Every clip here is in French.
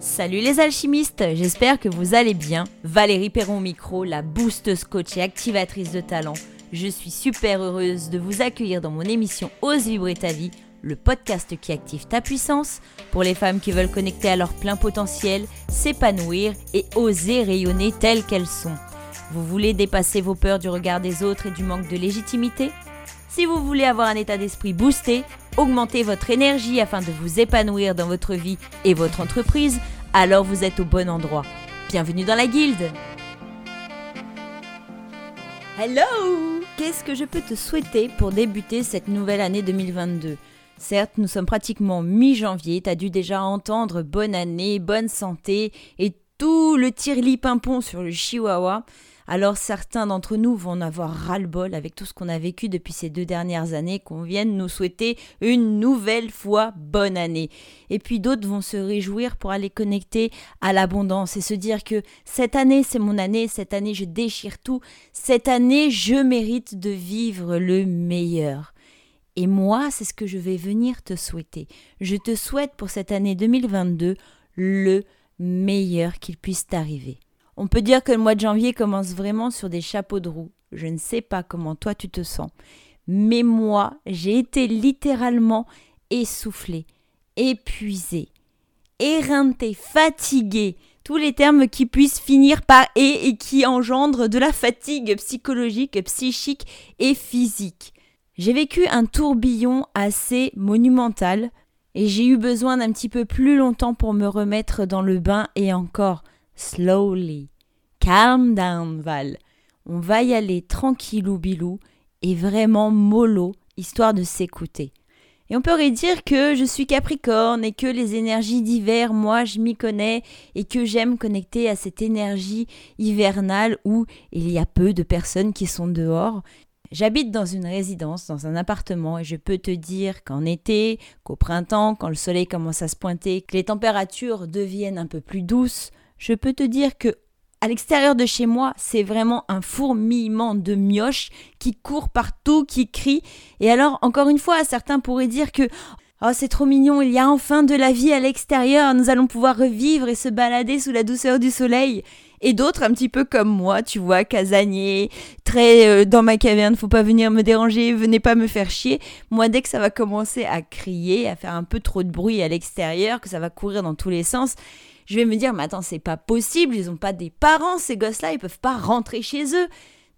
Salut les alchimistes, j'espère que vous allez bien. Valérie Perron micro, la boosteuse coach et activatrice de talent. Je suis super heureuse de vous accueillir dans mon émission Ose vibrer ta vie, le podcast qui active ta puissance pour les femmes qui veulent connecter à leur plein potentiel, s'épanouir et oser rayonner telles qu'elles sont. Vous voulez dépasser vos peurs du regard des autres et du manque de légitimité? Si vous voulez avoir un état d'esprit boosté, augmenter votre énergie afin de vous épanouir dans votre vie et votre entreprise, alors vous êtes au bon endroit. Bienvenue dans la guilde. Hello! Qu'est-ce que je peux te souhaiter pour débuter cette nouvelle année 2022 Certes, nous sommes pratiquement mi-janvier, t'as dû déjà entendre bonne année, bonne santé et tout le tirli-pimpon sur le chihuahua alors certains d'entre nous vont en avoir ras-le-bol avec tout ce qu'on a vécu depuis ces deux dernières années, qu'on vienne nous souhaiter une nouvelle fois bonne année. Et puis d'autres vont se réjouir pour aller connecter à l'abondance et se dire que cette année c'est mon année, cette année je déchire tout, cette année je mérite de vivre le meilleur. Et moi, c'est ce que je vais venir te souhaiter. Je te souhaite pour cette année 2022 le meilleur qu'il puisse t'arriver. On peut dire que le mois de janvier commence vraiment sur des chapeaux de roue. Je ne sais pas comment toi tu te sens. Mais moi, j'ai été littéralement essoufflée, épuisée, éreintée, fatiguée. Tous les termes qui puissent finir par et et qui engendrent de la fatigue psychologique, psychique et physique. J'ai vécu un tourbillon assez monumental et j'ai eu besoin d'un petit peu plus longtemps pour me remettre dans le bain et encore slowly. Calm down, Val. On va y aller tranquillou bilou et vraiment mollo, histoire de s'écouter. Et on pourrait dire que je suis Capricorne et que les énergies d'hiver, moi, je m'y connais et que j'aime connecter à cette énergie hivernale où il y a peu de personnes qui sont dehors. J'habite dans une résidence, dans un appartement, et je peux te dire qu'en été, qu'au printemps, quand le soleil commence à se pointer, que les températures deviennent un peu plus douces, je peux te dire que à l'extérieur de chez moi, c'est vraiment un fourmillement de mioches qui courent partout, qui crient. Et alors, encore une fois, certains pourraient dire que Oh, c'est trop mignon, il y a enfin de la vie à l'extérieur, nous allons pouvoir revivre et se balader sous la douceur du soleil. Et d'autres, un petit peu comme moi, tu vois, casanier, très euh, dans ma caverne, faut pas venir me déranger, venez pas me faire chier. Moi, dès que ça va commencer à crier, à faire un peu trop de bruit à l'extérieur, que ça va courir dans tous les sens, je vais me dire, mais attends, c'est pas possible, ils ont pas des parents, ces gosses-là, ils peuvent pas rentrer chez eux.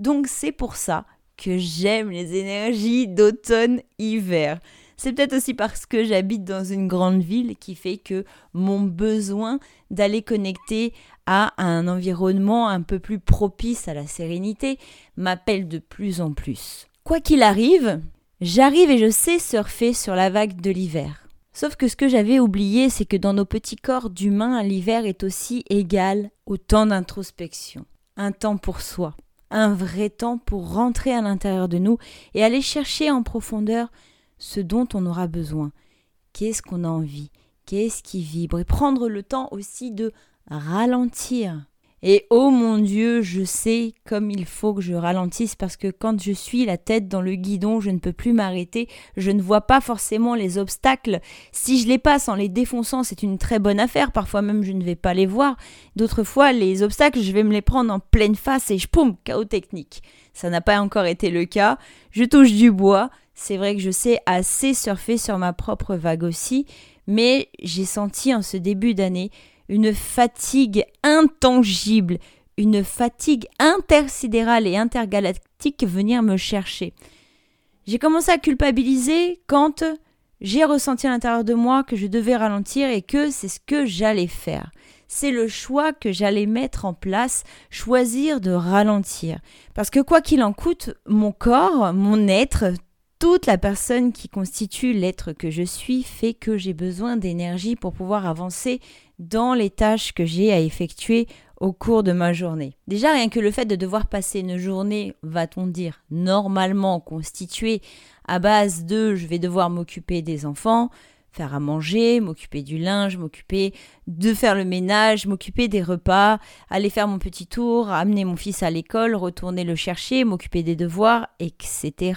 Donc c'est pour ça que j'aime les énergies d'automne-hiver. C'est peut-être aussi parce que j'habite dans une grande ville qui fait que mon besoin d'aller connecter à un environnement un peu plus propice à la sérénité m'appelle de plus en plus. Quoi qu'il arrive, j'arrive et je sais surfer sur la vague de l'hiver. Sauf que ce que j'avais oublié, c'est que dans nos petits corps d'humains, l'hiver est aussi égal au temps d'introspection, un temps pour soi, un vrai temps pour rentrer à l'intérieur de nous et aller chercher en profondeur ce dont on aura besoin. Qu'est-ce qu'on a envie? Qu'est-ce qui vibre? Et prendre le temps aussi de ralentir. Et oh mon Dieu, je sais comme il faut que je ralentisse parce que quand je suis la tête dans le guidon, je ne peux plus m'arrêter, je ne vois pas forcément les obstacles. Si je les passe en les défonçant, c'est une très bonne affaire, parfois même je ne vais pas les voir. D'autres fois, les obstacles, je vais me les prendre en pleine face et je poum, chaos technique. Ça n'a pas encore été le cas. Je touche du bois. C'est vrai que je sais assez surfer sur ma propre vague aussi, mais j'ai senti en ce début d'année une fatigue intangible, une fatigue intersidérale et intergalactique venir me chercher. J'ai commencé à culpabiliser quand j'ai ressenti à l'intérieur de moi que je devais ralentir et que c'est ce que j'allais faire. C'est le choix que j'allais mettre en place, choisir de ralentir. Parce que quoi qu'il en coûte, mon corps, mon être, toute la personne qui constitue l'être que je suis fait que j'ai besoin d'énergie pour pouvoir avancer dans les tâches que j'ai à effectuer au cours de ma journée. Déjà, rien que le fait de devoir passer une journée, va-t-on dire, normalement constituée à base de je vais devoir m'occuper des enfants, faire à manger, m'occuper du linge, m'occuper de faire le ménage, m'occuper des repas, aller faire mon petit tour, amener mon fils à l'école, retourner le chercher, m'occuper des devoirs, etc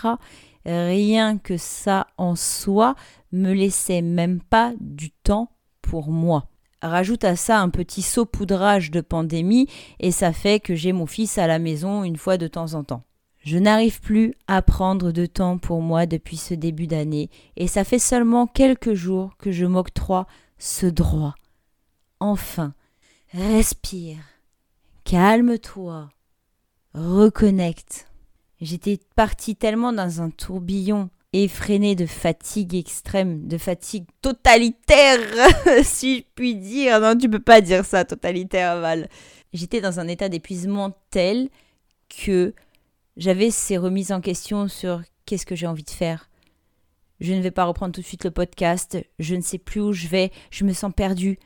rien que ça en soi me laissait même pas du temps pour moi. rajoute à ça un petit saupoudrage de pandémie et ça fait que j'ai mon fils à la maison une fois de temps en temps. Je n'arrive plus à prendre de temps pour moi depuis ce début d'année et ça fait seulement quelques jours que je m'octroie ce droit. Enfin, respire, calme-toi, reconnecte. J'étais partie tellement dans un tourbillon effréné de fatigue extrême, de fatigue totalitaire, si je puis dire. Non, tu peux pas dire ça, totalitaire, Val. J'étais dans un état d'épuisement tel que j'avais ces remises en question sur qu'est-ce que j'ai envie de faire. Je ne vais pas reprendre tout de suite le podcast, je ne sais plus où je vais, je me sens perdue.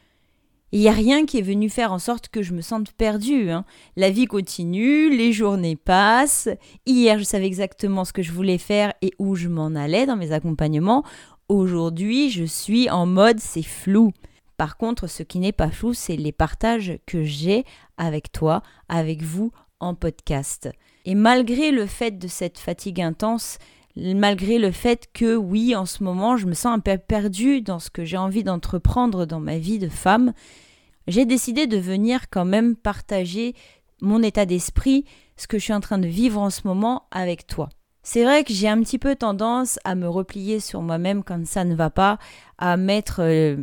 Il n'y a rien qui est venu faire en sorte que je me sente perdue. Hein. La vie continue, les journées passent. Hier, je savais exactement ce que je voulais faire et où je m'en allais dans mes accompagnements. Aujourd'hui, je suis en mode c'est flou. Par contre, ce qui n'est pas flou, c'est les partages que j'ai avec toi, avec vous en podcast. Et malgré le fait de cette fatigue intense, malgré le fait que oui, en ce moment, je me sens un peu perdue dans ce que j'ai envie d'entreprendre dans ma vie de femme, j'ai décidé de venir quand même partager mon état d'esprit, ce que je suis en train de vivre en ce moment avec toi. C'est vrai que j'ai un petit peu tendance à me replier sur moi-même quand ça ne va pas, à mettre, euh,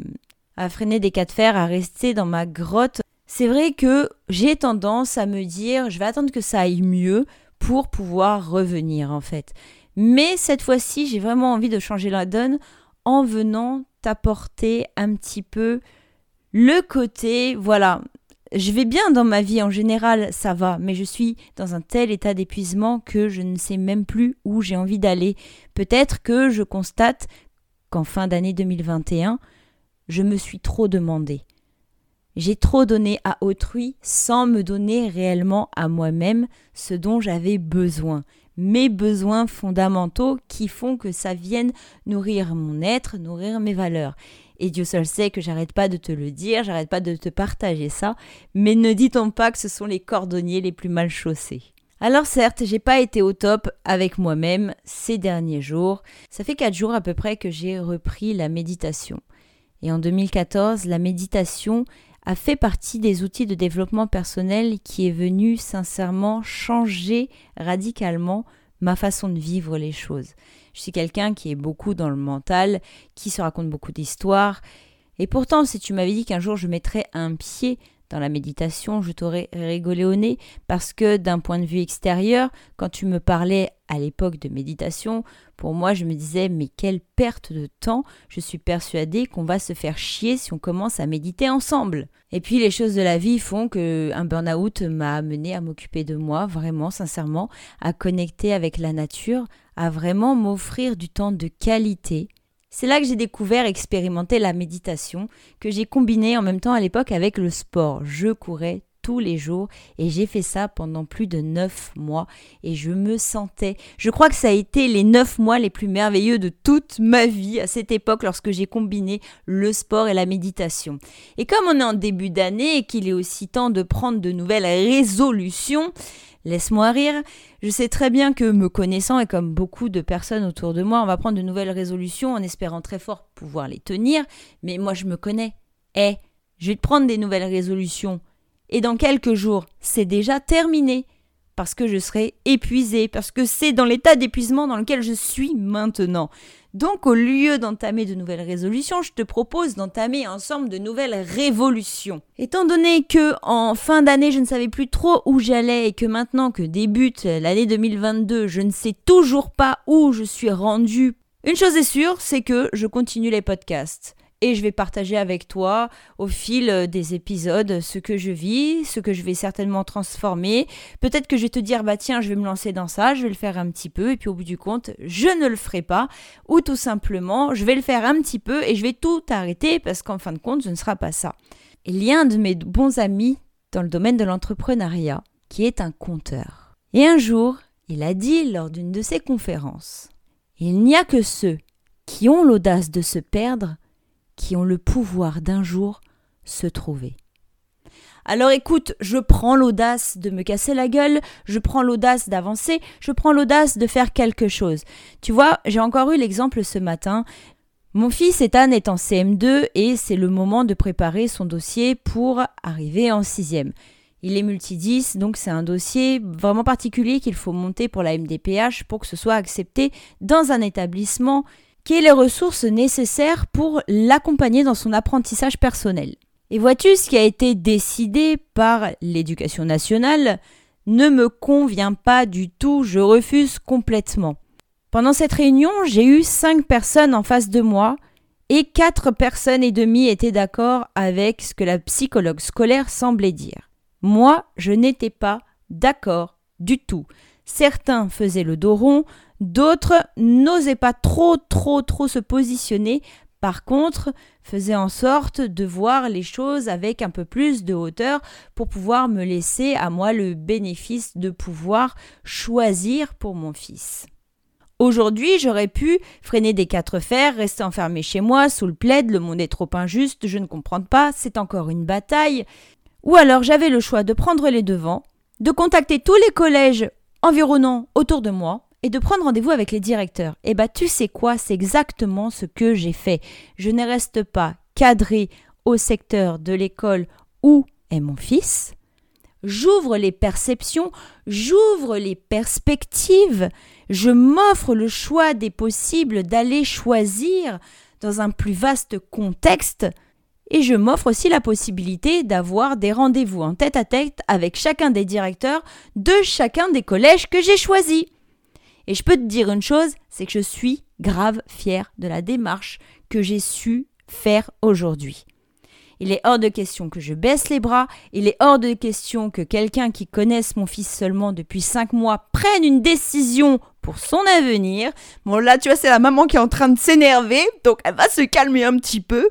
à freiner des cas de fer, à rester dans ma grotte. C'est vrai que j'ai tendance à me dire, je vais attendre que ça aille mieux pour pouvoir revenir en fait. Mais cette fois-ci, j'ai vraiment envie de changer la donne en venant t'apporter un petit peu le côté, voilà, je vais bien dans ma vie en général, ça va, mais je suis dans un tel état d'épuisement que je ne sais même plus où j'ai envie d'aller. Peut-être que je constate qu'en fin d'année 2021, je me suis trop demandé. J'ai trop donné à autrui sans me donner réellement à moi-même ce dont j'avais besoin mes besoins fondamentaux qui font que ça vienne nourrir mon être, nourrir mes valeurs. Et Dieu seul sait que j'arrête pas de te le dire, j'arrête pas de te partager ça, mais ne dit-on pas que ce sont les cordonniers les plus mal chaussés. Alors certes, j'ai pas été au top avec moi-même ces derniers jours. Ça fait quatre jours à peu près que j'ai repris la méditation. Et en 2014, la méditation a fait partie des outils de développement personnel qui est venu sincèrement changer radicalement ma façon de vivre les choses. Je suis quelqu'un qui est beaucoup dans le mental, qui se raconte beaucoup d'histoires, et pourtant si tu m'avais dit qu'un jour je mettrais un pied dans la méditation, je t'aurais rigolé au nez. Parce que d'un point de vue extérieur, quand tu me parlais à l'époque de méditation, pour moi je me disais mais quelle perte de temps, je suis persuadée qu'on va se faire chier si on commence à méditer ensemble. Et puis les choses de la vie font que un burn-out m'a amené à m'occuper de moi, vraiment sincèrement, à connecter avec la nature, à vraiment m'offrir du temps de qualité c'est là que j'ai découvert expérimenté la méditation, que j'ai combiné en même temps à l'époque avec le sport. Je courais tous les jours et j'ai fait ça pendant plus de neuf mois et je me sentais, je crois que ça a été les neuf mois les plus merveilleux de toute ma vie à cette époque lorsque j'ai combiné le sport et la méditation. Et comme on est en début d'année et qu'il est aussi temps de prendre de nouvelles résolutions, Laisse-moi rire. Je sais très bien que me connaissant et comme beaucoup de personnes autour de moi, on va prendre de nouvelles résolutions en espérant très fort pouvoir les tenir. Mais moi, je me connais. Eh, je vais te prendre des nouvelles résolutions. Et dans quelques jours, c'est déjà terminé parce que je serai épuisée, parce que c'est dans l'état d'épuisement dans lequel je suis maintenant. Donc au lieu d'entamer de nouvelles résolutions, je te propose d'entamer ensemble de nouvelles révolutions. Étant donné que en fin d'année, je ne savais plus trop où j'allais et que maintenant que débute l'année 2022, je ne sais toujours pas où je suis rendue. Une chose est sûre, c'est que je continue les podcasts et je vais partager avec toi au fil euh, des épisodes ce que je vis, ce que je vais certainement transformer. Peut-être que je vais te dire bah tiens, je vais me lancer dans ça, je vais le faire un petit peu et puis au bout du compte, je ne le ferai pas ou tout simplement, je vais le faire un petit peu et je vais tout arrêter parce qu'en fin de compte, ce ne sera pas ça. Il y a un de mes bons amis dans le domaine de l'entrepreneuriat qui est un conteur. Et un jour, il a dit lors d'une de ses conférences Il n'y a que ceux qui ont l'audace de se perdre qui ont le pouvoir d'un jour se trouver. Alors écoute, je prends l'audace de me casser la gueule, je prends l'audace d'avancer, je prends l'audace de faire quelque chose. Tu vois, j'ai encore eu l'exemple ce matin. Mon fils Ethan est en CM2 et c'est le moment de préparer son dossier pour arriver en sixième. Il est multi-10, donc c'est un dossier vraiment particulier qu'il faut monter pour la MDPH pour que ce soit accepté dans un établissement qui ait les ressources nécessaires pour l'accompagner dans son apprentissage personnel. Et vois-tu, ce qui a été décidé par l'éducation nationale ne me convient pas du tout, je refuse complètement. Pendant cette réunion, j'ai eu cinq personnes en face de moi et quatre personnes et demie étaient d'accord avec ce que la psychologue scolaire semblait dire. Moi, je n'étais pas d'accord du tout. Certains faisaient le dos rond, d'autres n'osaient pas trop trop trop se positionner, par contre, faisaient en sorte de voir les choses avec un peu plus de hauteur pour pouvoir me laisser à moi le bénéfice de pouvoir choisir pour mon fils. Aujourd'hui, j'aurais pu freiner des quatre fers, rester enfermé chez moi, sous le plaid, le monde est trop injuste, je ne comprends pas, c'est encore une bataille. Ou alors j'avais le choix de prendre les devants, de contacter tous les collèges environnants autour de moi et de prendre rendez-vous avec les directeurs. Eh bah tu sais quoi, c'est exactement ce que j'ai fait. Je ne reste pas cadré au secteur de l'école où est mon fils. J'ouvre les perceptions, j'ouvre les perspectives, je m'offre le choix des possibles d'aller choisir dans un plus vaste contexte et je m'offre aussi la possibilité d'avoir des rendez-vous en tête à tête avec chacun des directeurs de chacun des collèges que j'ai choisis. Et je peux te dire une chose, c'est que je suis grave fière de la démarche que j'ai su faire aujourd'hui. Il est hors de question que je baisse les bras, il est hors de question que quelqu'un qui connaisse mon fils seulement depuis cinq mois prenne une décision pour son avenir. Bon là tu vois c'est la maman qui est en train de s'énerver, donc elle va se calmer un petit peu.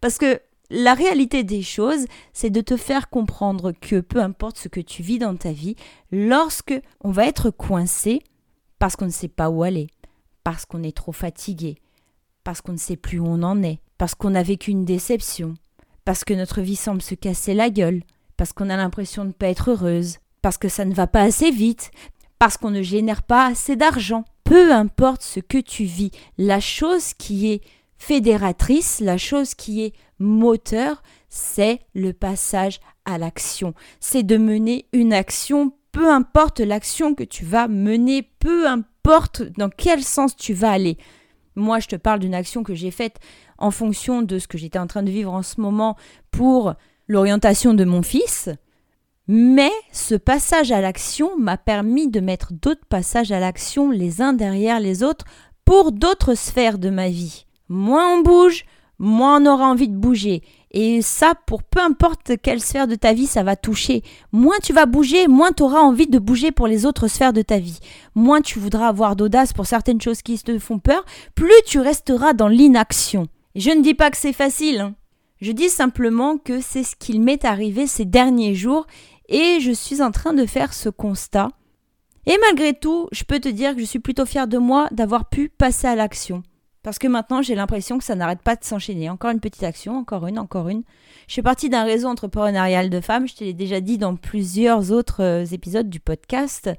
Parce que la réalité des choses, c'est de te faire comprendre que peu importe ce que tu vis dans ta vie, lorsque on va être coincé parce qu'on ne sait pas où aller, parce qu'on est trop fatigué, parce qu'on ne sait plus où on en est, parce qu'on a vécu une déception, parce que notre vie semble se casser la gueule, parce qu'on a l'impression de ne pas être heureuse, parce que ça ne va pas assez vite, parce qu'on ne génère pas assez d'argent. Peu importe ce que tu vis, la chose qui est fédératrice, la chose qui est moteur, c'est le passage à l'action. C'est de mener une action, peu importe l'action que tu vas mener, peu importe dans quel sens tu vas aller. Moi, je te parle d'une action que j'ai faite en fonction de ce que j'étais en train de vivre en ce moment pour l'orientation de mon fils. Mais ce passage à l'action m'a permis de mettre d'autres passages à l'action les uns derrière les autres pour d'autres sphères de ma vie. Moins on bouge, moins on aura envie de bouger. Et ça, pour peu importe quelle sphère de ta vie ça va toucher, moins tu vas bouger, moins tu auras envie de bouger pour les autres sphères de ta vie. Moins tu voudras avoir d'audace pour certaines choses qui te font peur, plus tu resteras dans l'inaction. Je ne dis pas que c'est facile. Hein. Je dis simplement que c'est ce qu'il m'est arrivé ces derniers jours et je suis en train de faire ce constat. Et malgré tout, je peux te dire que je suis plutôt fière de moi d'avoir pu passer à l'action. Parce que maintenant, j'ai l'impression que ça n'arrête pas de s'enchaîner. Encore une petite action, encore une, encore une. Je fais partie d'un réseau entrepreneurial de femmes, je te l'ai déjà dit dans plusieurs autres euh, épisodes du podcast.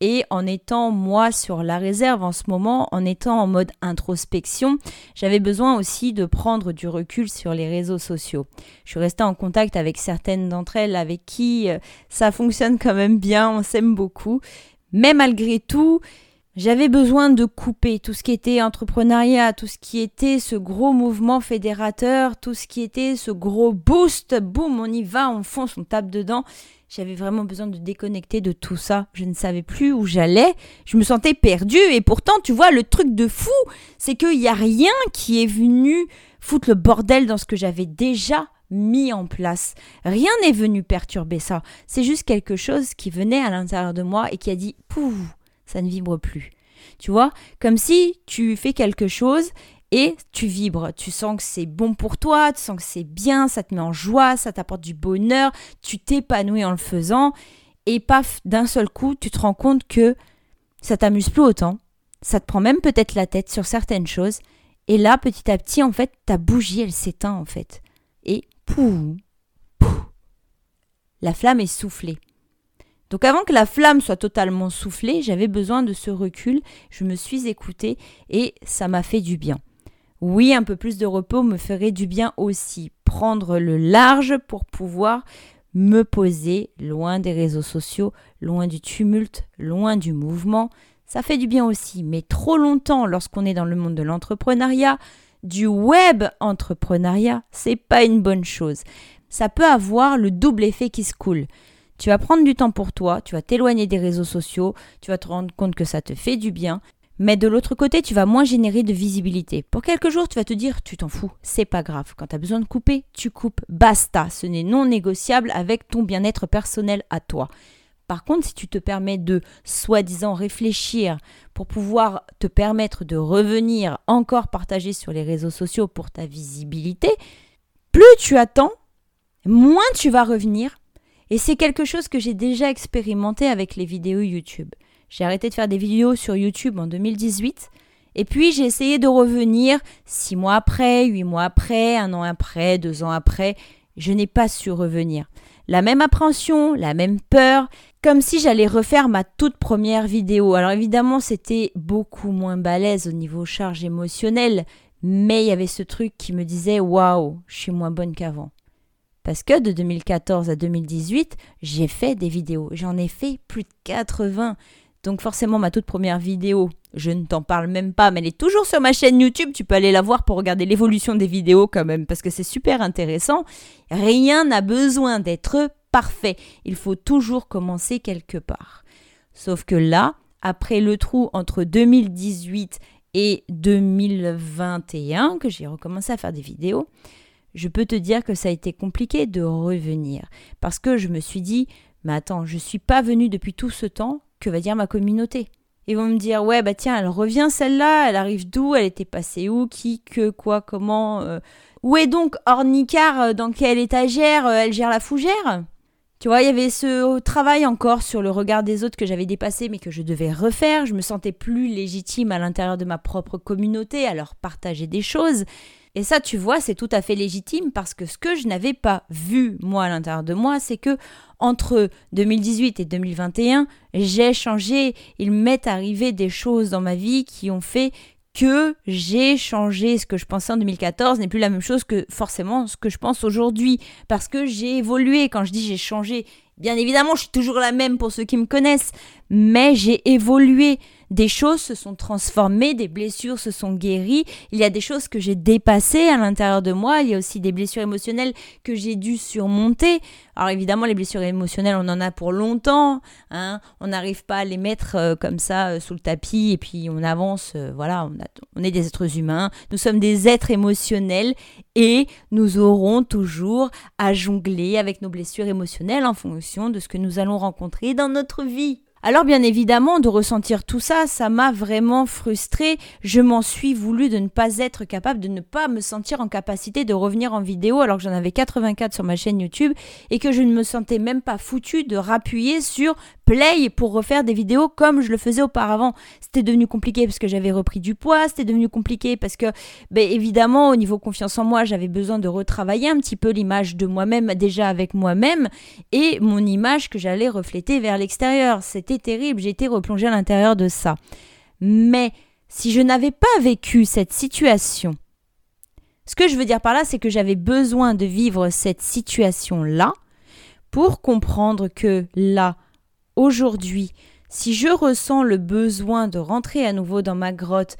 Et en étant moi sur la réserve en ce moment, en étant en mode introspection, j'avais besoin aussi de prendre du recul sur les réseaux sociaux. Je suis restée en contact avec certaines d'entre elles avec qui euh, ça fonctionne quand même bien, on s'aime beaucoup. Mais malgré tout, j'avais besoin de couper tout ce qui était entrepreneuriat, tout ce qui était ce gros mouvement fédérateur, tout ce qui était ce gros boost, boum, on y va, on fonce, on tape dedans. J'avais vraiment besoin de déconnecter de tout ça. Je ne savais plus où j'allais. Je me sentais perdue. Et pourtant, tu vois, le truc de fou, c'est qu'il n'y a rien qui est venu foutre le bordel dans ce que j'avais déjà mis en place. Rien n'est venu perturber ça. C'est juste quelque chose qui venait à l'intérieur de moi et qui a dit pouf, ne vibre plus. Tu vois, comme si tu fais quelque chose et tu vibres. Tu sens que c'est bon pour toi, tu sens que c'est bien, ça te met en joie, ça t'apporte du bonheur, tu t'épanouis en le faisant et paf, d'un seul coup, tu te rends compte que ça t'amuse plus autant, ça te prend même peut-être la tête sur certaines choses et là, petit à petit, en fait, ta bougie, elle s'éteint en fait. Et pouf, pouf, la flamme est soufflée. Donc avant que la flamme soit totalement soufflée, j'avais besoin de ce recul, je me suis écoutée et ça m'a fait du bien. Oui, un peu plus de repos me ferait du bien aussi. Prendre le large pour pouvoir me poser loin des réseaux sociaux, loin du tumulte, loin du mouvement. Ça fait du bien aussi, mais trop longtemps lorsqu'on est dans le monde de l'entrepreneuriat, du web entrepreneuriat, c'est pas une bonne chose. Ça peut avoir le double effet qui se coule. Tu vas prendre du temps pour toi, tu vas t'éloigner des réseaux sociaux, tu vas te rendre compte que ça te fait du bien, mais de l'autre côté, tu vas moins générer de visibilité. Pour quelques jours, tu vas te dire, tu t'en fous, c'est pas grave. Quand tu as besoin de couper, tu coupes, basta. Ce n'est non négociable avec ton bien-être personnel à toi. Par contre, si tu te permets de soi-disant réfléchir pour pouvoir te permettre de revenir encore partager sur les réseaux sociaux pour ta visibilité, plus tu attends, moins tu vas revenir. Et c'est quelque chose que j'ai déjà expérimenté avec les vidéos YouTube. J'ai arrêté de faire des vidéos sur YouTube en 2018. Et puis j'ai essayé de revenir six mois après, huit mois après, un an après, deux ans après. Je n'ai pas su revenir. La même appréhension, la même peur, comme si j'allais refaire ma toute première vidéo. Alors évidemment, c'était beaucoup moins balèze au niveau charge émotionnelle, mais il y avait ce truc qui me disait waouh, je suis moins bonne qu'avant. Parce que de 2014 à 2018, j'ai fait des vidéos. J'en ai fait plus de 80. Donc forcément, ma toute première vidéo, je ne t'en parle même pas, mais elle est toujours sur ma chaîne YouTube. Tu peux aller la voir pour regarder l'évolution des vidéos quand même, parce que c'est super intéressant. Rien n'a besoin d'être parfait. Il faut toujours commencer quelque part. Sauf que là, après le trou entre 2018 et 2021, que j'ai recommencé à faire des vidéos, je peux te dire que ça a été compliqué de revenir. Parce que je me suis dit, mais attends, je suis pas venue depuis tout ce temps, que va dire ma communauté? Ils vont me dire, ouais, bah tiens, elle revient celle-là, elle arrive d'où, elle était passée où, qui, que, quoi, comment euh. Où est donc Ornicar euh, Dans quelle étagère euh, elle gère la fougère? Tu vois, il y avait ce travail encore sur le regard des autres que j'avais dépassé mais que je devais refaire. Je me sentais plus légitime à l'intérieur de ma propre communauté à leur partager des choses. Et ça, tu vois, c'est tout à fait légitime parce que ce que je n'avais pas vu, moi, à l'intérieur de moi, c'est que entre 2018 et 2021, j'ai changé. Il m'est arrivé des choses dans ma vie qui ont fait que j'ai changé. Ce que je pensais en 2014 n'est plus la même chose que forcément ce que je pense aujourd'hui. Parce que j'ai évolué. Quand je dis j'ai changé, bien évidemment, je suis toujours la même pour ceux qui me connaissent. Mais j'ai évolué des choses se sont transformées, des blessures se sont guéries, il y a des choses que j'ai dépassées à l'intérieur de moi, il y a aussi des blessures émotionnelles que j'ai dû surmonter. Alors évidemment, les blessures émotionnelles, on en a pour longtemps, hein. on n'arrive pas à les mettre euh, comme ça euh, sous le tapis et puis on avance, euh, voilà, on, on est des êtres humains, nous sommes des êtres émotionnels et nous aurons toujours à jongler avec nos blessures émotionnelles en fonction de ce que nous allons rencontrer dans notre vie. Alors bien évidemment, de ressentir tout ça, ça m'a vraiment frustrée. Je m'en suis voulu de ne pas être capable, de ne pas me sentir en capacité de revenir en vidéo alors que j'en avais 84 sur ma chaîne YouTube et que je ne me sentais même pas foutu de rappuyer sur play pour refaire des vidéos comme je le faisais auparavant. C'était devenu compliqué parce que j'avais repris du poids, c'était devenu compliqué parce que, ben, évidemment, au niveau confiance en moi, j'avais besoin de retravailler un petit peu l'image de moi-même déjà avec moi-même et mon image que j'allais refléter vers l'extérieur. C'était terrible, été replongée à l'intérieur de ça. Mais si je n'avais pas vécu cette situation, ce que je veux dire par là, c'est que j'avais besoin de vivre cette situation-là pour comprendre que là, aujourd'hui, si je ressens le besoin de rentrer à nouveau dans ma grotte,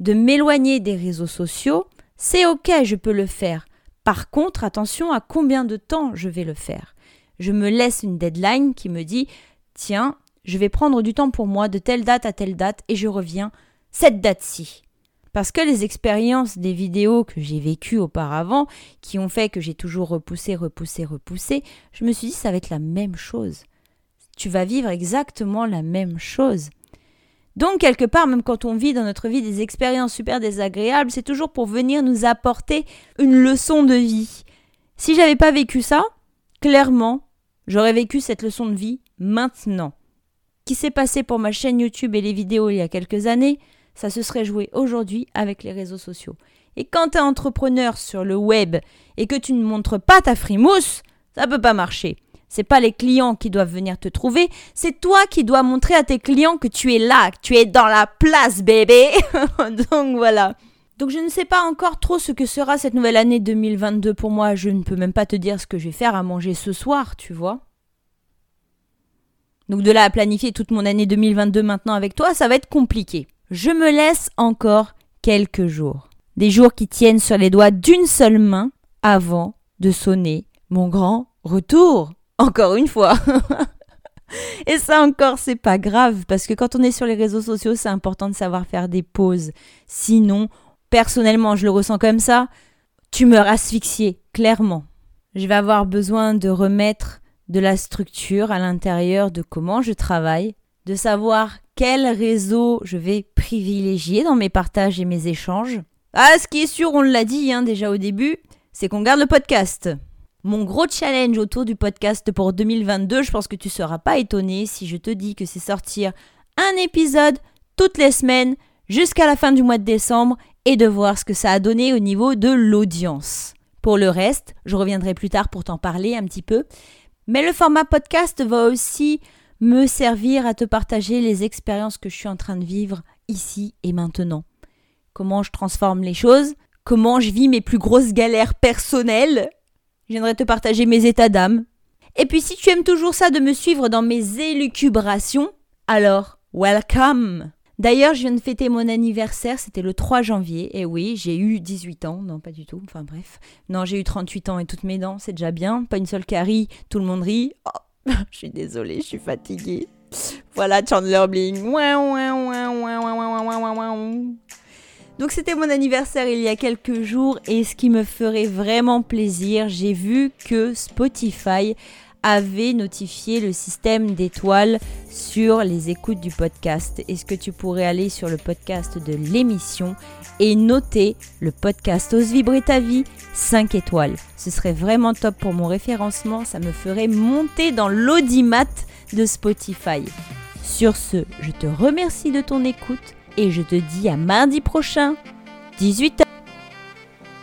de m'éloigner des réseaux sociaux, c'est ok, je peux le faire. Par contre, attention à combien de temps je vais le faire. Je me laisse une deadline qui me dit tiens, je vais prendre du temps pour moi de telle date à telle date et je reviens cette date-ci. Parce que les expériences des vidéos que j'ai vécues auparavant, qui ont fait que j'ai toujours repoussé, repoussé, repoussé, je me suis dit ça va être la même chose. Tu vas vivre exactement la même chose. Donc, quelque part, même quand on vit dans notre vie des expériences super désagréables, c'est toujours pour venir nous apporter une leçon de vie. Si j'avais pas vécu ça, clairement, j'aurais vécu cette leçon de vie maintenant qui s'est passé pour ma chaîne YouTube et les vidéos il y a quelques années, ça se serait joué aujourd'hui avec les réseaux sociaux. Et quand tu es entrepreneur sur le web et que tu ne montres pas ta frimousse, ça peut pas marcher. C'est pas les clients qui doivent venir te trouver, c'est toi qui dois montrer à tes clients que tu es là, que tu es dans la place, bébé. Donc voilà. Donc je ne sais pas encore trop ce que sera cette nouvelle année 2022 pour moi. Je ne peux même pas te dire ce que je vais faire à manger ce soir, tu vois. Donc de là à planifier toute mon année 2022 maintenant avec toi, ça va être compliqué. Je me laisse encore quelques jours. Des jours qui tiennent sur les doigts d'une seule main avant de sonner mon grand retour. Encore une fois. Et ça encore, c'est pas grave, parce que quand on est sur les réseaux sociaux, c'est important de savoir faire des pauses. Sinon, personnellement, je le ressens comme ça, tu meurs asphyxié, clairement. Je vais avoir besoin de remettre de la structure à l'intérieur de comment je travaille, de savoir quel réseau je vais privilégier dans mes partages et mes échanges. Ah, ce qui est sûr, on l'a dit hein, déjà au début, c'est qu'on garde le podcast. Mon gros challenge autour du podcast pour 2022, je pense que tu seras pas étonné si je te dis que c'est sortir un épisode toutes les semaines jusqu'à la fin du mois de décembre et de voir ce que ça a donné au niveau de l'audience. Pour le reste, je reviendrai plus tard pour t'en parler un petit peu, mais le format podcast va aussi me servir à te partager les expériences que je suis en train de vivre ici et maintenant. Comment je transforme les choses, comment je vis mes plus grosses galères personnelles je viendrai te partager mes états d'âme. Et puis si tu aimes toujours ça de me suivre dans mes élucubrations, alors welcome D'ailleurs, je viens de fêter mon anniversaire, c'était le 3 janvier, et oui, j'ai eu 18 ans, non pas du tout, enfin bref. Non, j'ai eu 38 ans et toutes mes dents, c'est déjà bien, pas une seule carie, tout le monde rit. Oh, je suis désolée, je suis fatiguée. Voilà Chandler Bling. Donc c'était mon anniversaire il y a quelques jours et ce qui me ferait vraiment plaisir, j'ai vu que Spotify avait notifié le système d'étoiles sur les écoutes du podcast. Est-ce que tu pourrais aller sur le podcast de l'émission et noter le podcast Ose vibrer ta vie 5 étoiles? Ce serait vraiment top pour mon référencement, ça me ferait monter dans l'audimat de Spotify. Sur ce, je te remercie de ton écoute et je te dis à mardi prochain, 18h.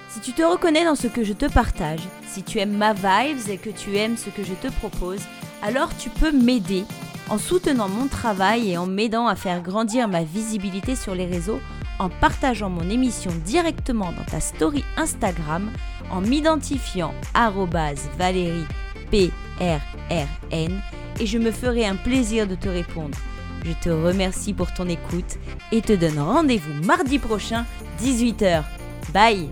Si tu te reconnais dans ce que je te partage, si tu aimes ma vibes et que tu aimes ce que je te propose, alors tu peux m'aider en soutenant mon travail et en m'aidant à faire grandir ma visibilité sur les réseaux en partageant mon émission directement dans ta story Instagram, en m'identifiant Valérie PRRN et je me ferai un plaisir de te répondre. Je te remercie pour ton écoute et te donne rendez-vous mardi prochain, 18h. Bye